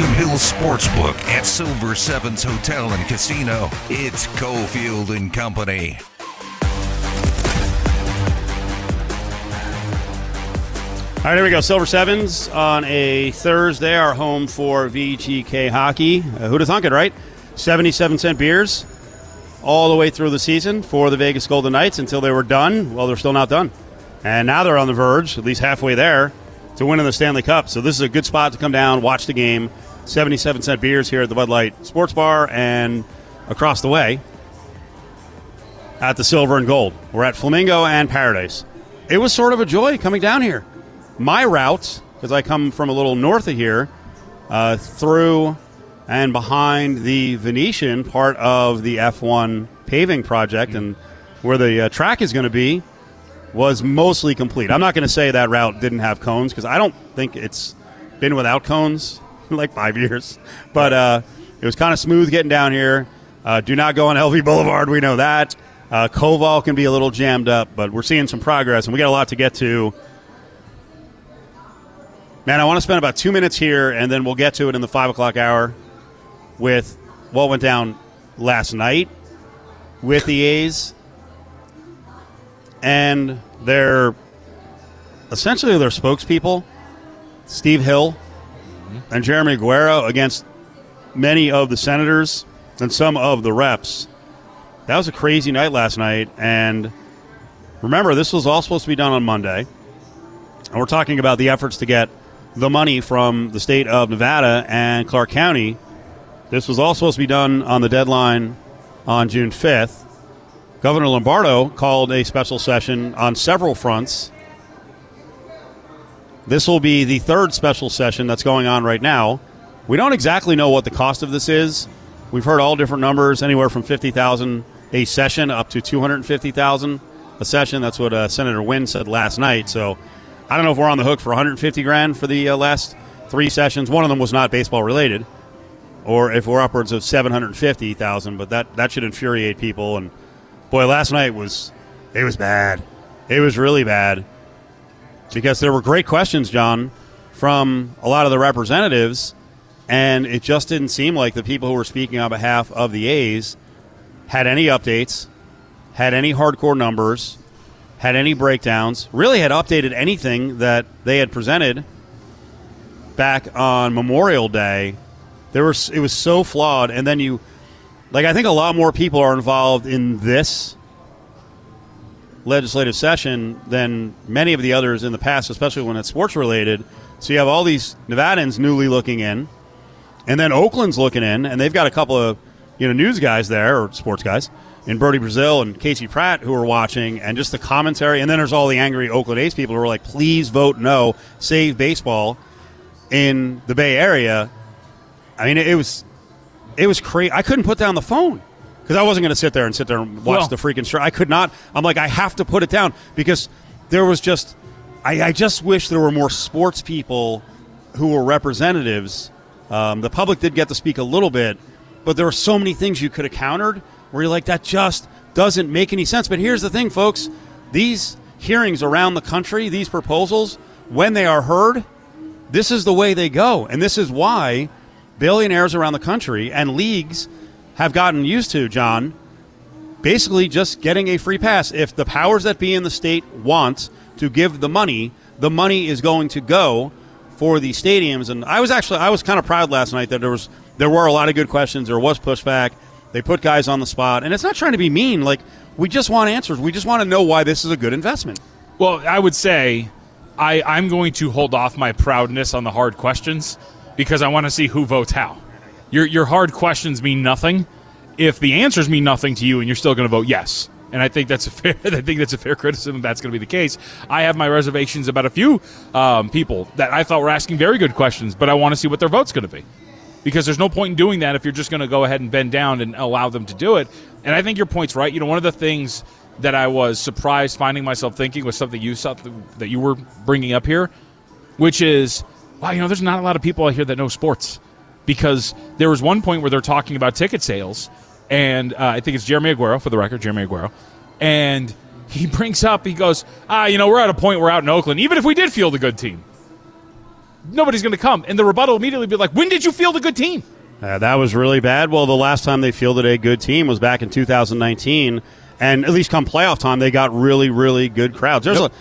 Hills Sportsbook at Silver Sevens Hotel and Casino. It's Cofield and Company. All right, here we go. Silver Sevens on a Thursday, our home for VGK hockey. Uh, who'd have thunk it, right? 77 cent beers all the way through the season for the Vegas Golden Knights until they were done. Well, they're still not done. And now they're on the verge, at least halfway there, to winning the Stanley Cup. So this is a good spot to come down, watch the game. 77 cent beers here at the Bud Light Sports Bar and across the way at the Silver and Gold. We're at Flamingo and Paradise. It was sort of a joy coming down here. My route, because I come from a little north of here, uh, through and behind the Venetian, part of the F1 paving project, and where the uh, track is going to be, was mostly complete. I'm not going to say that route didn't have cones because I don't think it's been without cones like five years. But uh, it was kind of smooth getting down here. Uh, do not go on LV Boulevard. We know that. Uh, Koval can be a little jammed up, but we're seeing some progress, and we got a lot to get to. Man, I want to spend about two minutes here, and then we'll get to it in the five o'clock hour with what went down last night with the A's and their essentially their spokespeople, Steve Hill Mm-hmm. and Jeremy Aguero, against many of the senators and some of the reps. That was a crazy night last night, and remember, this was all supposed to be done on Monday. And we're talking about the efforts to get the money from the state of Nevada and Clark County. This was all supposed to be done on the deadline on June 5th. Governor Lombardo called a special session on several fronts. This will be the third special session that's going on right now. We don't exactly know what the cost of this is. We've heard all different numbers, anywhere from 50,000 a session up to 250,000 a session. That's what uh, Senator Nguyen said last night. So I don't know if we're on the hook for 150 grand for the uh, last three sessions. One of them was not baseball related, or if we're upwards of 750,000. But that that should infuriate people. And boy, last night was it was bad. It was really bad because there were great questions, John, from a lot of the representatives, and it just didn't seem like the people who were speaking on behalf of the A's had any updates, had any hardcore numbers, had any breakdowns, really had updated anything that they had presented back on Memorial Day. There was it was so flawed, and then you like I think a lot more people are involved in this legislative session than many of the others in the past, especially when it's sports related. So you have all these Nevadans newly looking in, and then Oakland's looking in, and they've got a couple of you know news guys there or sports guys in Brodie Brazil and Casey Pratt who are watching, and just the commentary. And then there's all the angry Oakland A's people who are like, "Please vote no, save baseball in the Bay Area." I mean, it was it was crazy. I couldn't put down the phone because I wasn't going to sit there and sit there and watch Well- the freaking show. I could not. I'm like, I have to put it down because there was just. I, I just wish there were more sports people who were representatives. Um, the public did get to speak a little bit, but there were so many things you could have countered where you're like, that just doesn't make any sense. But here's the thing, folks: these hearings around the country, these proposals, when they are heard, this is the way they go, and this is why billionaires around the country and leagues have gotten used to, John, basically just getting a free pass. If the powers that be in the state want to give the money, the money is going to go for the stadiums. And I was actually I was kind of proud last night that there was there were a lot of good questions. There was pushback. They put guys on the spot, and it's not trying to be mean. Like we just want answers. We just want to know why this is a good investment. Well, I would say I, I'm going to hold off my proudness on the hard questions because I want to see who votes how. Your, your hard questions mean nothing if the answers mean nothing to you and you're still going to vote yes. And I think that's a fair. I think that's a fair criticism. That's going to be the case. I have my reservations about a few um, people that I thought were asking very good questions, but I want to see what their vote's going to be because there's no point in doing that if you're just going to go ahead and bend down and allow them to do it. And I think your point's right. You know, one of the things that I was surprised finding myself thinking was something you saw that you were bringing up here, which is, wow, you know, there's not a lot of people out here that know sports because there was one point where they're talking about ticket sales, and uh, I think it's Jeremy Aguero for the record, Jeremy Aguero, and he brings up, he goes, ah, you know, we're at a point we're out in Oakland, even if we did field a good team nobody's going to come. And the rebuttal immediately be like, when did you field a good team? Uh, that was really bad. Well, the last time they fielded a good team was back in 2019, and at least come playoff time, they got really, really good crowds. There's Yep. a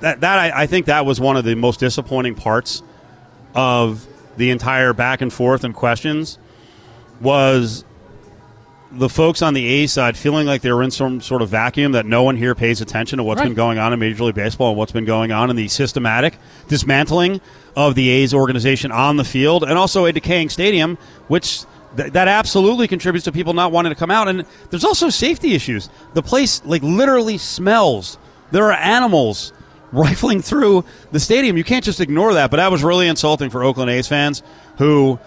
that, that, I, I think that was one of the most disappointing parts of the entire back and forth and questions was the folks on the A side feeling like they were in some sort of vacuum that no one here pays attention to what's Right. been going on in Major League Baseball and what's been going on in the systematic dismantling of the A's organization on the field and also a decaying stadium, which th- that absolutely contributes to people not wanting to come out. And there's also safety issues. The place like literally smells. There are animals rifling through the stadium. You can't just ignore that. But that was really insulting for Oakland A's fans who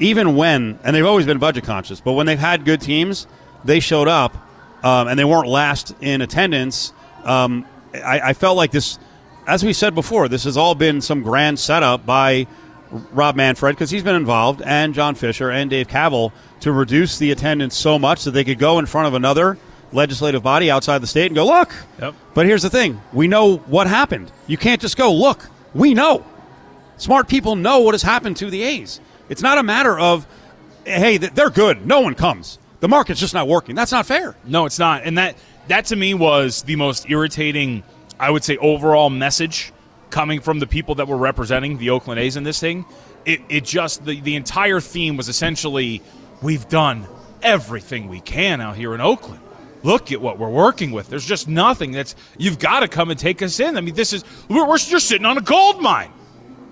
even when, and they've always been budget conscious, but when they've had good teams, they showed up um, and they weren't last in attendance. Um, I, I felt like this, as we said before, this has all been some grand setup by Rob Manfred because he's been involved, and John Fisher and Dave Kaval to reduce the attendance so much that they could go in front of another legislative body outside the state and go, look. Yep. But here's the thing we know what happened. You can't just go, look, we know. Smart people know what has happened to the A's. It's not a matter of, hey, they're good. No one comes. The market's just not working. That's not fair. No, it's not. And that that to me was the most irritating, I would say, overall message coming from the people that were representing the Oakland A's in this thing. It, it just the, the entire theme was essentially we've done everything we can out here in Oakland. Look at what we're working with. There's just nothing that's you've got to come and take us in. I mean, this is we're, we're you're sitting on a gold mine.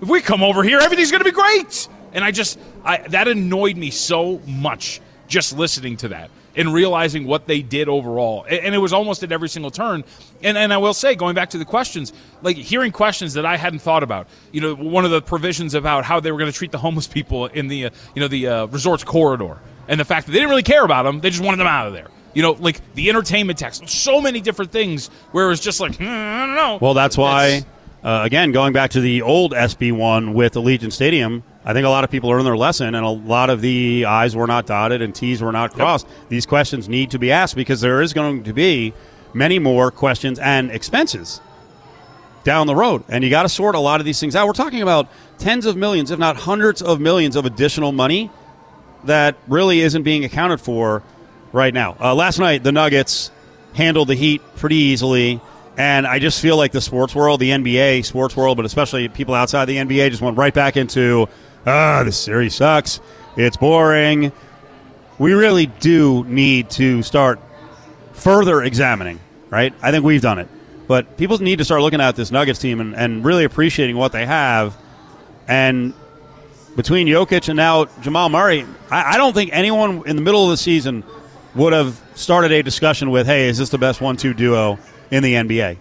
If we come over here, everything's going to be great. And I just I that annoyed me so much just listening to that and realizing what they did overall. And it was almost at every single turn. And and I will say, going back to the questions, like hearing questions that I hadn't thought about. You know, one of the provisions about how they were going to treat the homeless people in the uh, you know the uh, resorts corridor, and the fact that they didn't really care about them, they just wanted them out of there. You know, like the entertainment tax, so many different things where it was just like, hmm, I don't know. Well, that's why, uh, again, going back to the old SB one with Allegiant Stadium, I think a lot of people learned their lesson, and a lot of the I's were not dotted and T's were not crossed. These questions need to be asked because there is going to be many more questions and expenses down the road, and you got to sort a lot of these things out. We're talking about tens of millions, if not hundreds of millions, of additional money that really isn't being accounted for right now. Uh, last night, the Nuggets handled the Heat pretty easily, and I just feel like the sports world, the NBA sports world, but especially people outside the NBA, just went right back into ah, this series sucks. It's boring. We really do need to start further examining, right? I think we've done it. But people need to start looking at this Nuggets team and, and really appreciating what they have. And between Jokic and now Jamal Murray, I, I don't think anyone in the middle of the season would have started a discussion with, hey, is this the best one two duo in the NBA?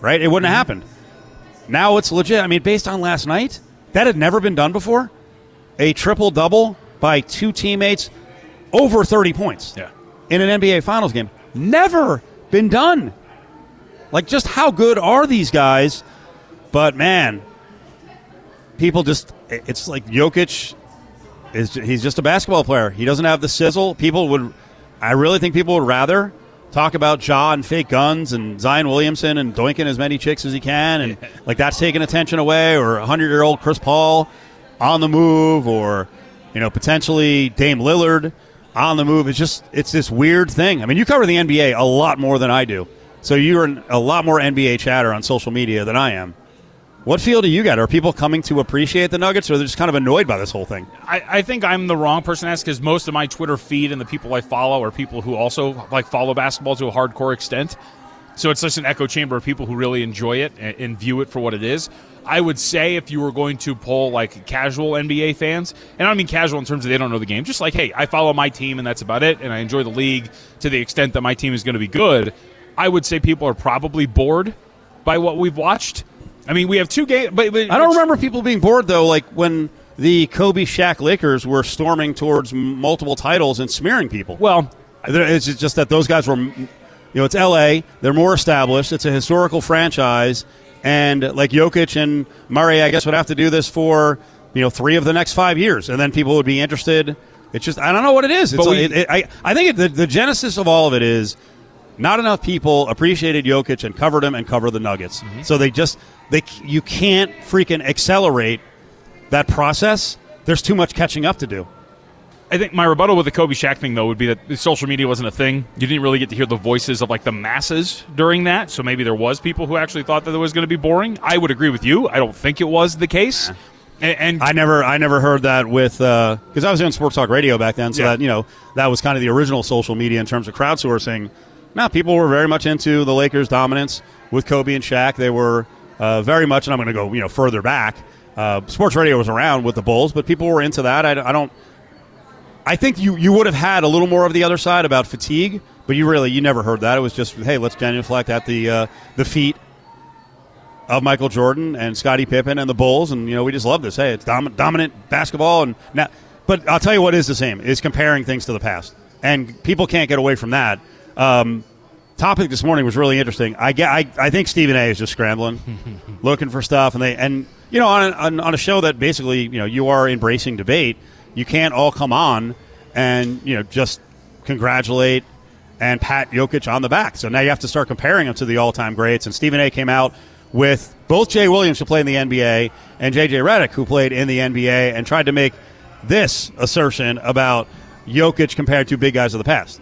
Right? It wouldn't have mm-hmm. happened. Now it's legit. I mean, based on last night, that had never been done before. A triple double by two teammates over 30 points Yeah. in an NBA Finals game. Never been done. Like, just how good are these guys? But man, people just, it's like Jokic is, he's just a basketball player. He doesn't have the sizzle. People would, I really think people would rather talk about Ja and fake guns and Zion Williamson and doinking as many chicks as he can. And like, that's taking attention away. Or 100 year old Chris Paul on the move. Or, you know, potentially Dame Lillard on the move. It's just, it's this weird thing. I mean, you cover the NBA a lot more than I do. So you're in a lot more NBA chatter on social media than I am. What feel do you get? Are people coming to appreciate the Nuggets, or they're just kind of annoyed by this whole thing? I, I think I'm the wrong person to ask because most of my Twitter feed and the people I follow are people who also like follow basketball to a hardcore extent. So it's just an echo chamber of people who really enjoy it and, and view it for what it is. I would say if you were going to pull like casual NBA fans, and I don't mean casual in terms of they don't know the game, just like, hey, I follow my team and that's about it, and I enjoy the league to the extent that my team is going to be good. I would say people are probably bored by what we've watched. I mean, we have two games, but, but I don't remember people being bored though. Like when the Kobe Shaq Lakers were storming towards multiple titles and smearing people. Well, it's just that those guys were, you know, it's L.A. They're more established. It's a historical franchise, and like Jokic and Murray, I guess would have to do this for you know three of the next five years, and then people would be interested. It's just I don't know what it is. It's like, we- it, it, I I think it, the the genesis of all of it is not enough people appreciated Jokic and covered him and covered the Nuggets. Mm-hmm. So they just they you can't freaking accelerate that process, there's too much catching up to do. I think my rebuttal with the Kobe Shaq thing though would be that social media wasn't a thing. You didn't really get to hear the voices of like the masses during that. So maybe there was people who actually thought that it was going to be boring. I would agree with you. I don't think it was the case. And, and I never, I never heard that with uh, because I was on Sports Talk Radio back then, so Yeah. that you know that was kind of the original social media in terms of crowdsourcing. Now people were very much into the Lakers' dominance with Kobe and Shaq. They were uh, very much, and I'm going to go you know further back. Uh, sports radio was around with the Bulls, but people were into that. I, I don't. I think you, you would have had a little more of the other side about fatigue, but you really you never heard that. It was just hey, let's genuflect at the uh, the feet of Michael Jordan and Scottie Pippen and the Bulls, and you know we just love this. Hey, it's dom- dominant basketball, and now, but I'll tell you what is the same is comparing things to the past, and people can't get away from that. Um, topic this morning was really interesting. I I, I think Stephen A. is just scrambling, looking for stuff, and they and you know on, a- on on a show that basically you know you are embracing debate, you can't all come on and you know just congratulate and pat Jokic on the back. So now you have to start comparing him to the all-time greats. And Stephen A. came out with both Jay Williams, who played in the NBA, and J.J. Redick, who played in the NBA, and tried to make this assertion about Jokic compared to big guys of the past.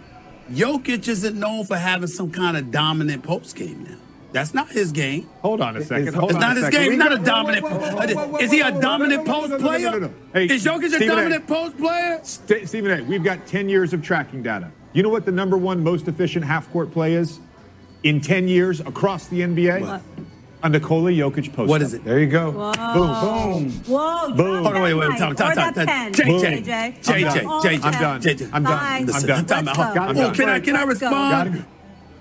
Jokic isn't known for having some kind of dominant post game now. That's not his game. Hold on a second. Hold It's on not a his second. game. He's not a dominant. Is he a dominant no, no, post no, no, player? Is Jokic a Stephen A. dominant post player? St- Stephen A. We've got 10 years of tracking data. You know what the number one most efficient half court play is in 10 years across the NBA? What? A Nikola Jokic post. What is it? There you go. Boom, boom. Whoa, Boom. Hold on, wait, wait, Mic time, time, or time, that time. pen, JJ, JJ. JJ, I'm JJ, I'm done. JJ. I'm Bye. done. Listen, I'm done. time out. Let's go. I'm done. can I can I Let's go. respond? Gotta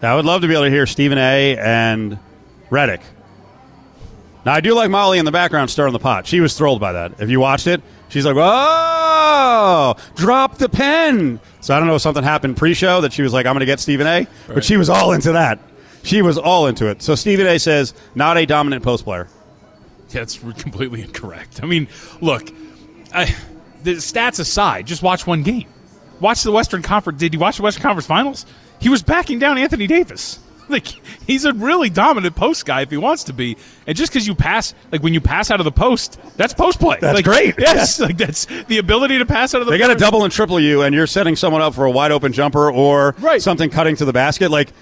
go. I would love to be able to hear Stephen A. and Redick. Now, I do like Molly in the background stirring the pot. She was thrilled by that. If you watched it, she's like, "Oh, drop the pen." So I don't know if something happened pre-show that she was like, "I'm going to get Stephen A." But she was all into that. She was all into it. So Stephen A. says, "Not a dominant post player." That's completely incorrect. I mean, look, I, the stats aside, just watch one game. Watch the Western Conference. Did you watch the Western Conference Finals? He was backing down Anthony Davis. Like he's a really dominant post guy if he wants to be. And just because you pass, like when you pass out of the post, that's post play. That's Like, great. Yes, like that's the ability to pass out of the. They got to double and triple you, and you're setting someone up for a wide open jumper or Right. something cutting to the basket. Like,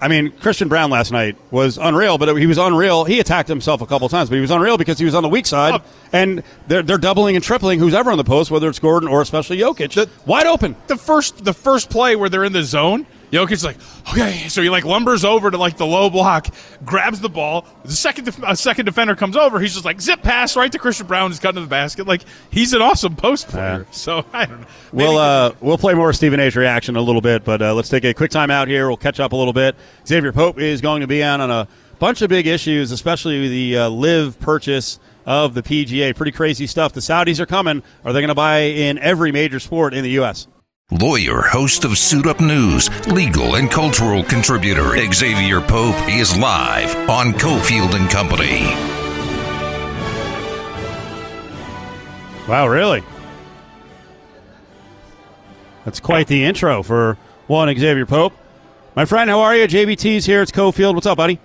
I mean, Christian Braun last night was unreal, but he was unreal. He attacked himself a couple times, but he was unreal because he was on the weak side, Oh. and they're, they're doubling and tripling who's ever on the post, whether it's Gordon or especially Jokic. wide open. the first the first play where they're in the zone, Jokic's like, okay, so he like lumbers over to like the low block, grabs the ball. The second def- a second defender comes over, he's just like zip pass right to Christian Braun, just cutting to the basket. Like he's an awesome post player. Yeah. So I don't know. Maybe- We'll uh, we'll play more Stephen A's reaction in a little bit, but uh, let's take a quick time out here. We'll catch up a little bit. Exavier Pope is going to be on on a bunch of big issues, especially the uh, LIV purchase of the PGA. Pretty crazy stuff. The Saudis are coming. Are they going to buy in every major sport in the U.S.? Lawyer, host of Suit Up News, legal and cultural contributor Exavier Pope is live on Cofield and Company. Wow, really? That's quite the intro for one Exavier Pope. My friend, how are you? JVT's here. It's Cofield. What's up, buddy?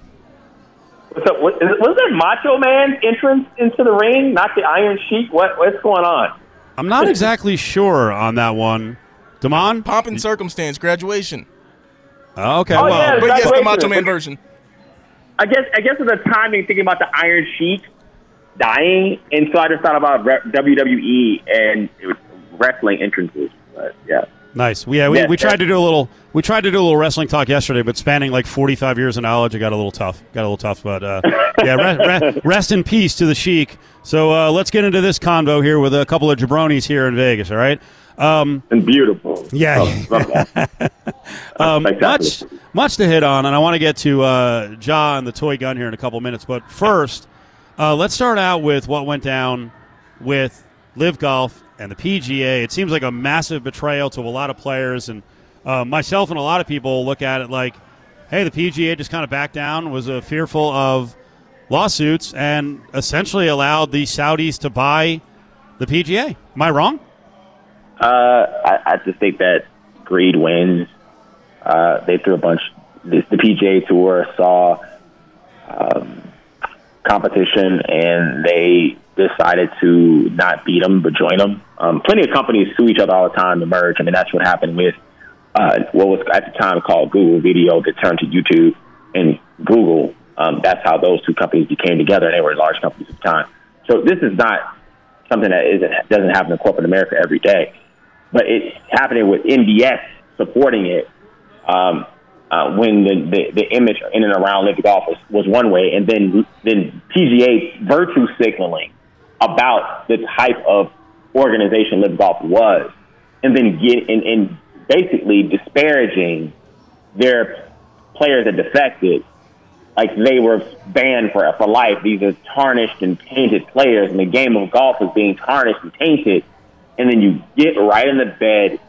What's up? What, is, was there Macho Man entrance into the ring, not the Iron Sheik? What what's going on? I'm not exactly sure on that one. Damon? Pomp and circumstance graduation. Oh, okay, Oh, well, yeah, But yes, the Macho Man version. I guess I guess at the timing, thinking about the Iron Sheik dying, and so I just thought about re- WWE and wrestling entrances. But yeah, nice. Yeah, we, Yeah, we tried yeah. to do a little we tried to do a little wrestling talk yesterday, but spanning like 45 years of knowledge, it got a little tough. Got a little tough, but uh, yeah, re- re- rest in peace to the Sheik. So uh, let's get into this convo here with a couple of jabronis here in Vegas. All right. Um, and beautiful. Yeah. Oh. Um, much, much to hit on, and I want to get to uh, Ja and the toy gun here in a couple minutes. But first, uh, let's start out with what went down with LIV Golf and the PGA. It seems like a massive betrayal to a lot of players, and uh, myself and a lot of people look at it like, hey, the PGA just kind of backed down, was uh, fearful of lawsuits, and essentially allowed the Saudis to buy the PGA. Am I wrong? Uh, I, I just think that greed wins. Uh, they threw a bunch. This, the PGA Tour saw um, competition, and they decided to not beat them but join them. Um, plenty of companies sue each other all the time to merge. I mean, that's what happened with uh, what was at the time called Google Video that turned to YouTube and Google. Um, that's how those two companies became together, and they were large companies at the time. So this is not something that isn't, doesn't happen in corporate America every day, but it's happening with NBS supporting it. Um, uh, when the, the, the image in and around Olympic Golf was, was one way, and then then PGA virtue signaling about the type of organization LIV Golf was, and then get and, and basically disparaging their players that defected, like they were banned for for life. These are tarnished and tainted players, and the game of golf is being tarnished and tainted. And then you get right in the bed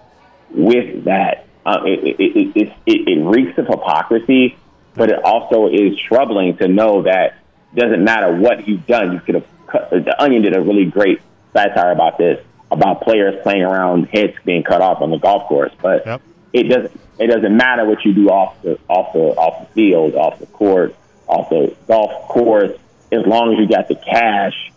with that uh, it, it, it, it, it reeks of hypocrisy, but it also is troubling to know that it doesn't matter what you've done. You could have cut, the Onion did a really great satire about this about players playing around heads being cut off on the golf course, but Yep. it doesn't it doesn't matter what you do off the off the off the field, off the court, off the golf course, as long as you got the cash,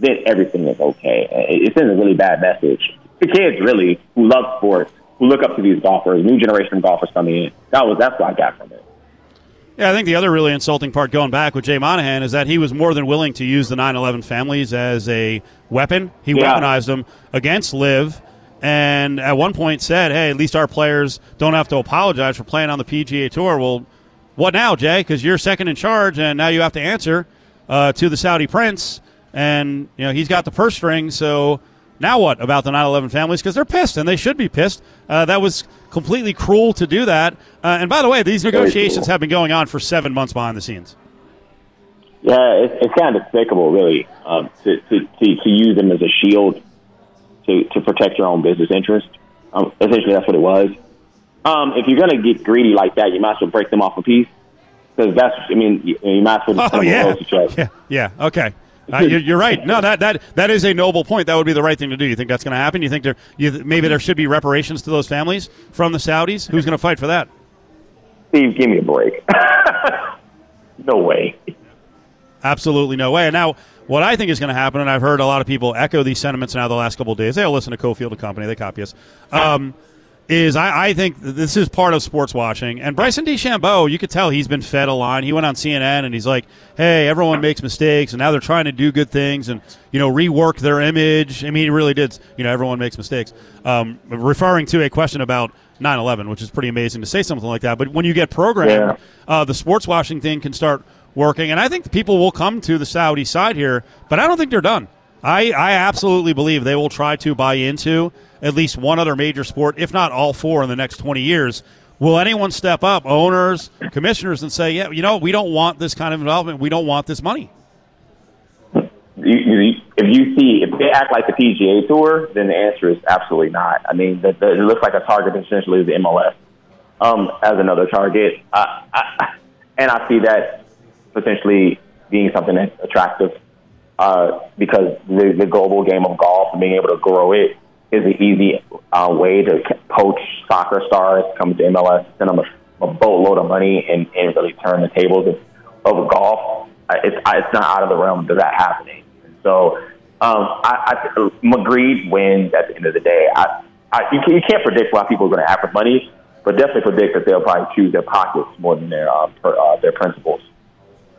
then everything is okay. It sends a really bad message to kids, really, who love sports, who look up to these golfers, new generation of golfers coming in. That was that's what I got from it. Yeah, I think the other really insulting part going back with Jay Monahan is that he was more than willing to use the 9 11 families as a weapon. He Yeah. weaponized them against Liv and at one point said, hey, at least our players don't have to apologize for playing on the PGA Tour. Well, what now, Jay? Because you're second in charge and now you have to answer uh, to the Saudi prince. And, you know, he's got the purse string. So now what about the 9 11 families? Because they're pissed and they should be pissed. Uh, that was completely cruel to do that. Uh, and by the way, these negotiations have been going on for seven months behind the scenes. Yeah, it's, it's kind of despicable, really, um, to, to, to, to use them as a shield to, to protect your own business interest. Um, essentially, that's what it was. Um, if you're going to get greedy like that, you might as well break them off a piece. Because that's, I mean, you, you might as well just Oh yeah, close to chest. yeah, yeah. Okay, uh, you're, you're right. No, that that that is a noble point. That would be the right thing to do. You think that's going to happen? You think there, you, maybe there should be reparations to those families from the Saudis? Who's going to fight for that? Steve, give me a break. no way. Absolutely no way. And now, what I think is going to happen, and I've heard a lot of people echo these sentiments now the last couple of days. They all listen to Cofield and Company. They copy us. Um, is I, I think this is part of sports watching. And Bryson DeChambeau, you could tell he's been fed a line. He went on CNN and he's like, "Hey, everyone makes mistakes, and now they're trying to do good things and you know rework their image." I mean, he really did. You know, everyone makes mistakes. Um, referring to a question about 9/11, which is pretty amazing to say something like that. But when you get programmed, Yeah. uh, the sports washing thing can start working. And I think people will come to the Saudi side here, but I don't think they're done. I, I absolutely believe they will try to buy into at least one other major sport, if not all four, in the next 20 years. Will anyone step up, owners, commissioners, and say, yeah, you know, we don't want this kind of involvement. We don't want this money? If you see, if they act like the PGA Tour, then the answer is absolutely not. I mean, the, the, it looks like a target essentially is the MLS um, as another target. I, and I see that potentially being something that's attractive uh, because the, the global game of golf and being able to grow it is an easy uh, way to poach soccer stars, come to MLS, send them a, a boatload of money, and, and really turn the tables of, of golf. Uh, It's, it's not out of the realm of that happening. So um, I, I, Magritte wins at the end of the day. I, I, you, can, you can't predict why people are going to act with money, but definitely predict that they'll probably choose their pockets more than their uh, per, uh, their principles.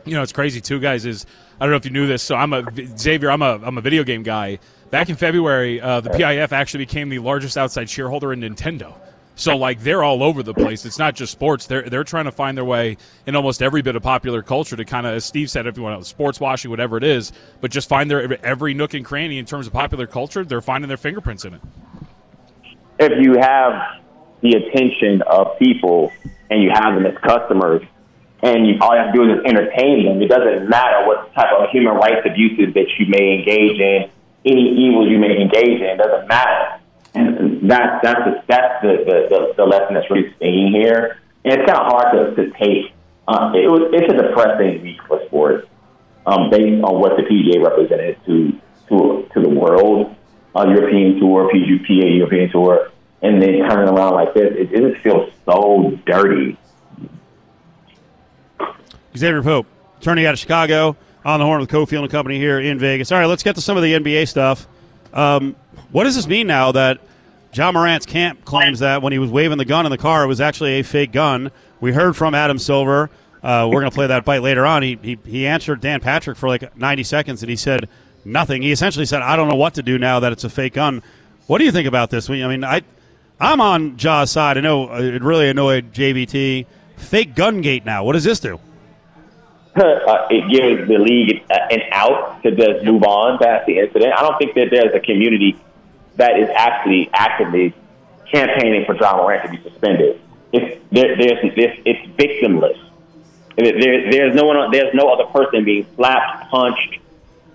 you know, it's crazy too, guys. Is I don't know if you knew this. So I'm a Exavier. I'm a I'm a video game guy. Back in February, uh, the PIF actually became the largest outside shareholder in Nintendo. So like they're all over the place. It's not just sports. They're they're trying to find their way in almost every bit of popular culture to kind of, as Steve said, if you want to sports washing, whatever it is, but just find their every nook and cranny in terms of popular culture. They're finding their fingerprints in it. if you have the attention of people and you have them as customers and you, all you have to do is entertain them, it doesn't matter what type of human rights abuses that you may engage in, any evils you may engage in, it doesn't matter. And that's that's the, that's the, the, the, lesson that's really staying here. And it's kind of hard to, to take. Uh, it was, it's a depressing week for sports um, based on what the PGA represented to to to the world, uh, European Tour, PGA European Tour, and then turning around like this, it, it just feels so dirty. Exavier Pope, attorney out of Chicago, on the horn with Cofield and Company here in Vegas. All right, let's get to some of the NBA stuff. Um, what does this mean now that Ja Morant's camp claims that when he was waving the gun in the car, it was actually a fake gun? We heard from Adam Silver. Uh, we're going to play that bite later on. He, he, he answered Dan Patrick for like 90 seconds, and he said nothing. He essentially said, "I don't know what to do now that it's a fake gun." What do you think about this? I mean, I I'm on Ja's side. I know uh, it really annoyed JVT. Fake gun gate now. What does this do? Uh, it gives the league an out to just move on past the incident. I don't think that there's a community that is actually actively campaigning for Ja Morant to be suspended. It's there, there's it's, it's victimless. There, there's no one. There's no other person being slapped, punched,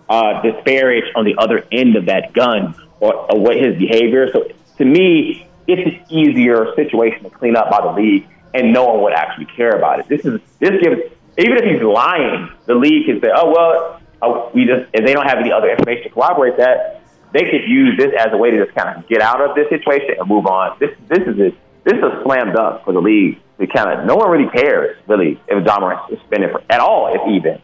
uh, disparaged on the other end of that gun or, or what his behavior. So to me, it's an easier situation to clean up by the league, and no one would actually care about it. This is this gives even if he's lying, the league can say, "Oh well, oh, we just," if they don't have any other information to corroborate that, they could use this as a way to just kind of get out of this situation and move on. This this is a, this is a slam dunk for the league. To kind of no one really cares really if Morant is spending for, at all, if even.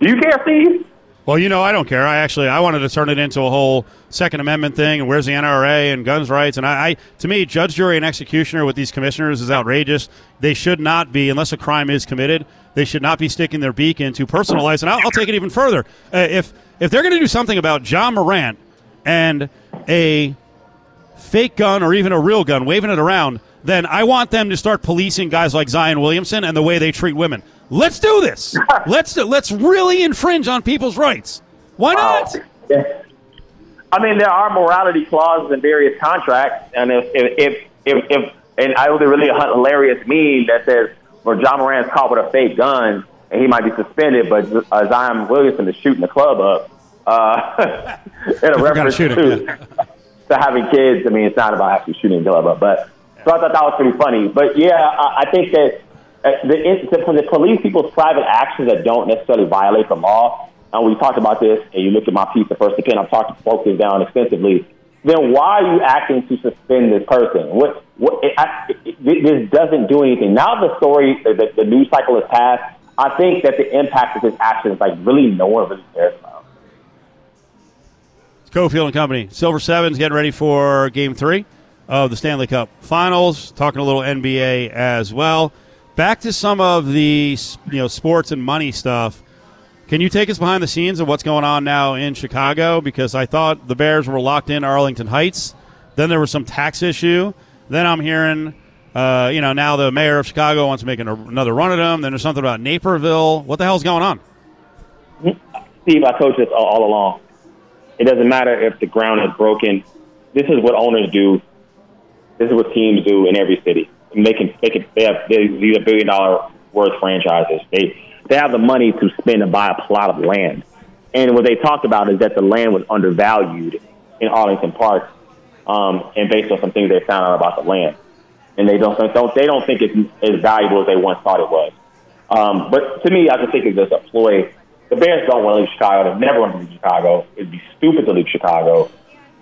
Do you care, Steve? Well, you know, I don't care. I actually I wanted to turn it into a whole Second Amendment thing, and where's the NRA and guns rights? And I, I, to me, judge, jury, and executioner with these commissioners is outrageous. They should not be, unless a crime is committed, they should not be sticking their beak into personal lives. And I'll, I'll take it even further. Uh, if if they're going to do something about Ja Morant and a fake gun or even a real gun, waving it around, then I want them to start policing guys like Zion Williamson and the way they treat women. Let's do this. let's do, let's really infringe on people's rights. Why not? Oh, I mean, there are morality clauses in various contracts, and if if if, if and I a really hilarious meme that says, "Where Ja Morant's caught with a fake gun, and he might be suspended, but uh, Zion Williamson is shooting the club up." Uh, in a reference shoot to, yeah. to having kids. I mean, it's not about actually shooting the club up, but so I thought that was pretty funny. But yeah, I, I think that uh, the, for the police people's private actions that don't necessarily violate the law, and we talked about this, and you look at my piece of First Opinion, I've talked broke this down extensively. Then why are you acting to suspend this person? What? What? It, I, it, this doesn't do anything. Now the story, the, the news cycle is past. I think that the impact of his actions, like really, no one really cares about. It's Cofield and Company. Silver Sevens getting ready for Game Three of the Stanley Cup Finals. Talking a little NBA as well. Back to some of the you know sports and money stuff. Can you take us behind the scenes of what's going on now in Chicago? Because I thought the Bears were locked in Arlington Heights. Then there was some tax issue. Then I'm hearing, uh, you know, now the mayor of Chicago wants to make an, another run at them. Then there's something about Naperville. What the hell's going on? Steve, I told you this all, all along. It doesn't matter if the ground is broken. This is what owners do. This is what teams do in every city. They can, they can, they have these are billion dollar worth franchises. They they have the money to spend and buy a plot of land. And what they talked about is that the land was undervalued in Arlington Park, um, and based on some things they found out about the land, and they don't don't they don't think it's as valuable as they once thought it was. Um, but to me, I just think it's just a ploy. The Bears don't want to leave Chicago. They've never want to leave Chicago. It'd be stupid to leave Chicago.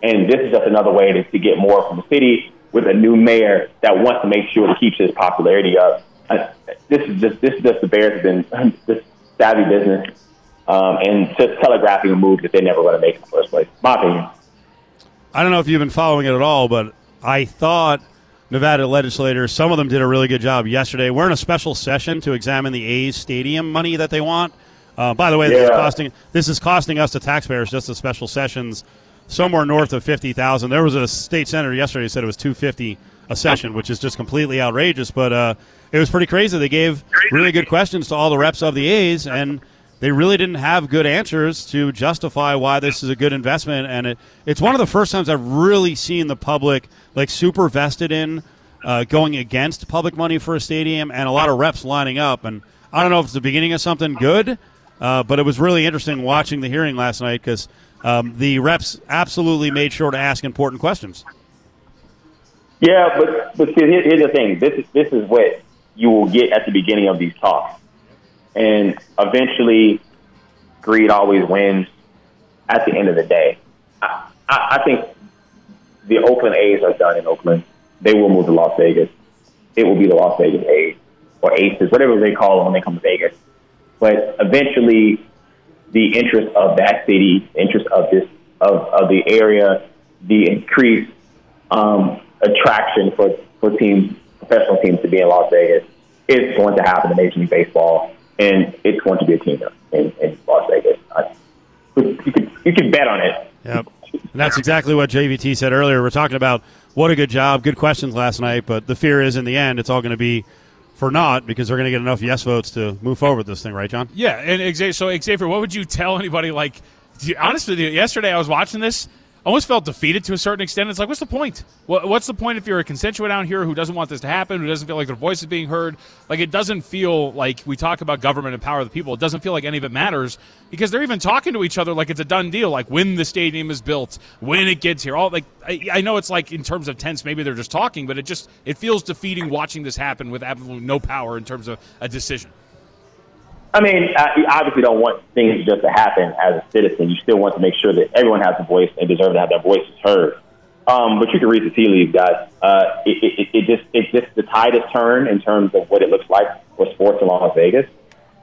And this is just another way to, to get more from the city with a new mayor that wants to make sure to keeps his popularity up. Uh, this is just this is just the Bears have been this savvy business um, and just telegraphing a move that they never want to make in the first place. My opinion. I don't know if you've been following it at all, but I thought Nevada legislators, some of them did a really good job yesterday. We're in a special session to examine the A's stadium money that they want. Uh, by the way, this is costing this is costing us the taxpayers just the special sessions somewhere north of fifty thousand. There was a state senator yesterday who said it was two fifty a session, which is just completely outrageous. But uh, it was pretty crazy. They gave really good questions to all the reps of the A's, and they really didn't have good answers to justify why this is a good investment. And it, it's one of the first times I've really seen the public like super vested in uh, going against public money for a stadium, and a lot of reps lining up. And I don't know if it's the beginning of something good, uh, but it was really interesting watching the hearing last night because um, the reps absolutely made sure to ask important questions. Yeah, but but here, here's the thing. This is this is what you will get at the beginning of these talks, and eventually, greed always wins. At the end of the day, I, I, I think the Oakland A's are done in Oakland. They will move to Las Vegas. It will be the Las Vegas A's or Aces, whatever they call them when they come to Vegas. But eventually, the interest of that city, interest of this of, of the area, the increased um, attraction for, for teams, professional teams to be in Las Vegas is going to happen in Major League Baseball, and it's going to be a team in, in Las Vegas. I, you could you bet on it. Yep. And that's exactly what JVT said earlier. We're talking about what a good job, good questions last night, but the fear is in the end it's all going to be for not because they're going to get enough yes votes to move forward with this thing, right, John? Yeah, and so Exavier, what would you tell anybody? Like, honestly, yesterday I was watching this almost felt defeated to a certain extent. It's like, what's the point? What's the point if you're a constituent out here who doesn't want this to happen, who doesn't feel like their voice is being heard? Like, it doesn't feel like we talk about government and power of the people. It doesn't feel like any of it matters because they're even talking to each other like it's a done deal. Like when the stadium is built, when it gets here. All like I, I know it's like in terms of tense, maybe they're just talking, but it just it feels defeating watching this happen with absolutely no power in terms of a decision. I mean, you obviously don't want things just to happen as a citizen. You still want to make sure that everyone has a voice and deserve to have their voices heard. Um, but you can read the tea leaves, guys. Uh, it, it, it just it just the tide has turned in terms of what it looks like for sports in Las Vegas,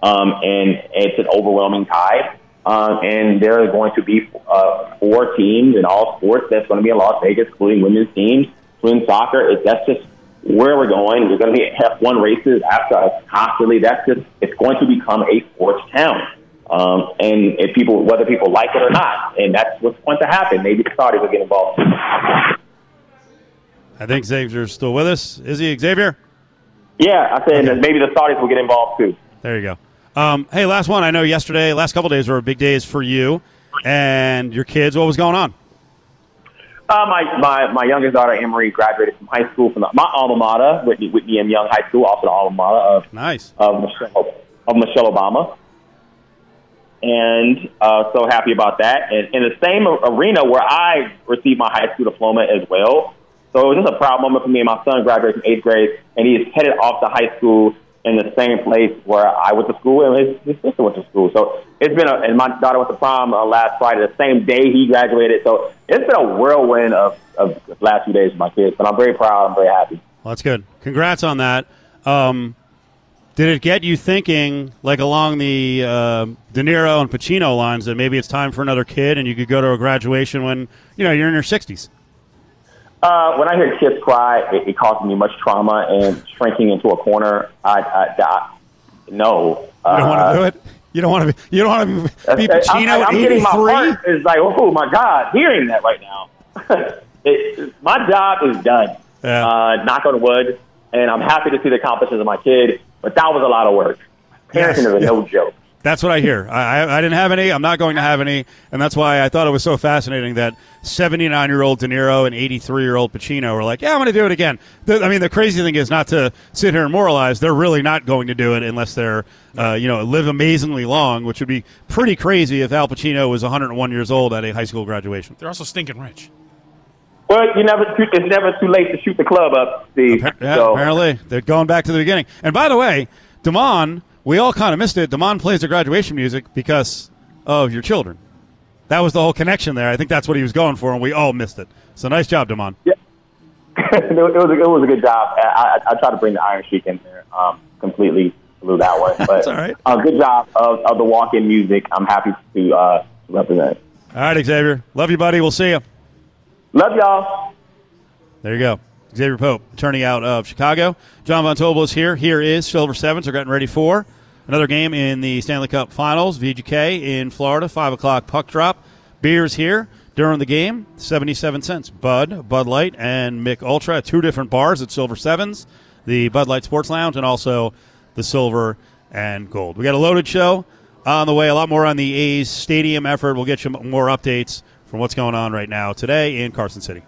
um, and it's an overwhelming tide. Um, and there are going to be uh, four teams in all sports that's going to be in Las Vegas, including women's teams, women's soccer. It, that's just where we're going. There's going to be F1 races after us constantly. That's just it's going to become a sports town. Um, and if people, whether people like it or not, and that's what's going to happen. Maybe the Saudis will get involved. I think Exavier's still with us. Is he Exavier? Yeah, I said okay. maybe the Saudis will get involved too. There you go. Um, hey, last one. I know yesterday, last couple days were big days for you and your kids. What was going on? Uh, my, my my youngest daughter, Emery, graduated from high school from the, my alma mater, Whitney Whitney M. Young High School, also the alma mater of nice of Michelle, of Michelle Obama, and uh, so happy about that. And in the same arena where I received my high school diploma as well, so it was just a proud moment for me. And my son graduated from eighth grade, and he is headed off to high school in the same place where I went to school and his, his sister went to school. So it's been a, and my daughter went to prom uh, last Friday, the same day he graduated. So it's been a whirlwind of, of the last few days for my kids, but I'm very proud. I'm very happy. Well, that's good. Congrats on that. Um, did it get you thinking, like along the uh, De Niro and Pacino lines, that maybe it's time for another kid and you could go to a graduation when you know you're in your 60s? Uh, when I hear kids cry, it, it causes me much trauma and shrinking into a corner. I, I, I no. You don't want to do it. You don't want to be. You don't want to be, be Pacino. I'm, I'm getting my heart is like, oh my god, hearing that right now. it, my job is done. Yeah. Uh, knock on wood, and I'm happy to see the accomplishments of my kid. But that was a lot of work. Parenting yes. is a yeah. no joke. That's what I hear. I, I, I, didn't have any. I'm not going to have any, and that's why I thought it was so fascinating that 79 year old De Niro and 83 year old Pacino were like, "Yeah, I'm going to do it again." The, I mean, the crazy thing is not to sit here and moralize. They're really not going to do it unless they're, uh, you know, live amazingly long, which would be pretty crazy if Al Pacino was 101 years old at a high school graduation. They're also stinking rich. Well, you never. It's never too late to shoot the club up, Steve. Appar- yeah, so. Apparently, they're going back to the beginning. And by the way, Damon we all kind of missed it. Damon plays the graduation music because of your children. That was the whole connection there. I think that's what he was going for, and we all missed it. So nice job, Damon. Yeah, it, was a, it was a good job. I, I, I tried to bring the Iron Sheik in there. Um, completely blew that one, but that's all right. Uh, good job of, of the walk-in music. I'm happy to uh, represent. All right, Exavier. Love you, buddy. We'll see you. Love y'all. There you go. Exavier Pope, turning out of Chicago. John Von Tobel is here. Here is Silver Sevens. They're getting ready for Another game in the Stanley Cup Finals, VGK in Florida, 5 o'clock puck drop. Beers here during the game, 77 cents. Bud, Bud Light, and Mich Ultra two different bars at Silver Sevens, the Bud Light Sports Lounge, and also the Silver and Gold. We got a loaded show on the way, a lot more on the A's stadium effort. We'll get you more updates from what's going on right now today in Carson City.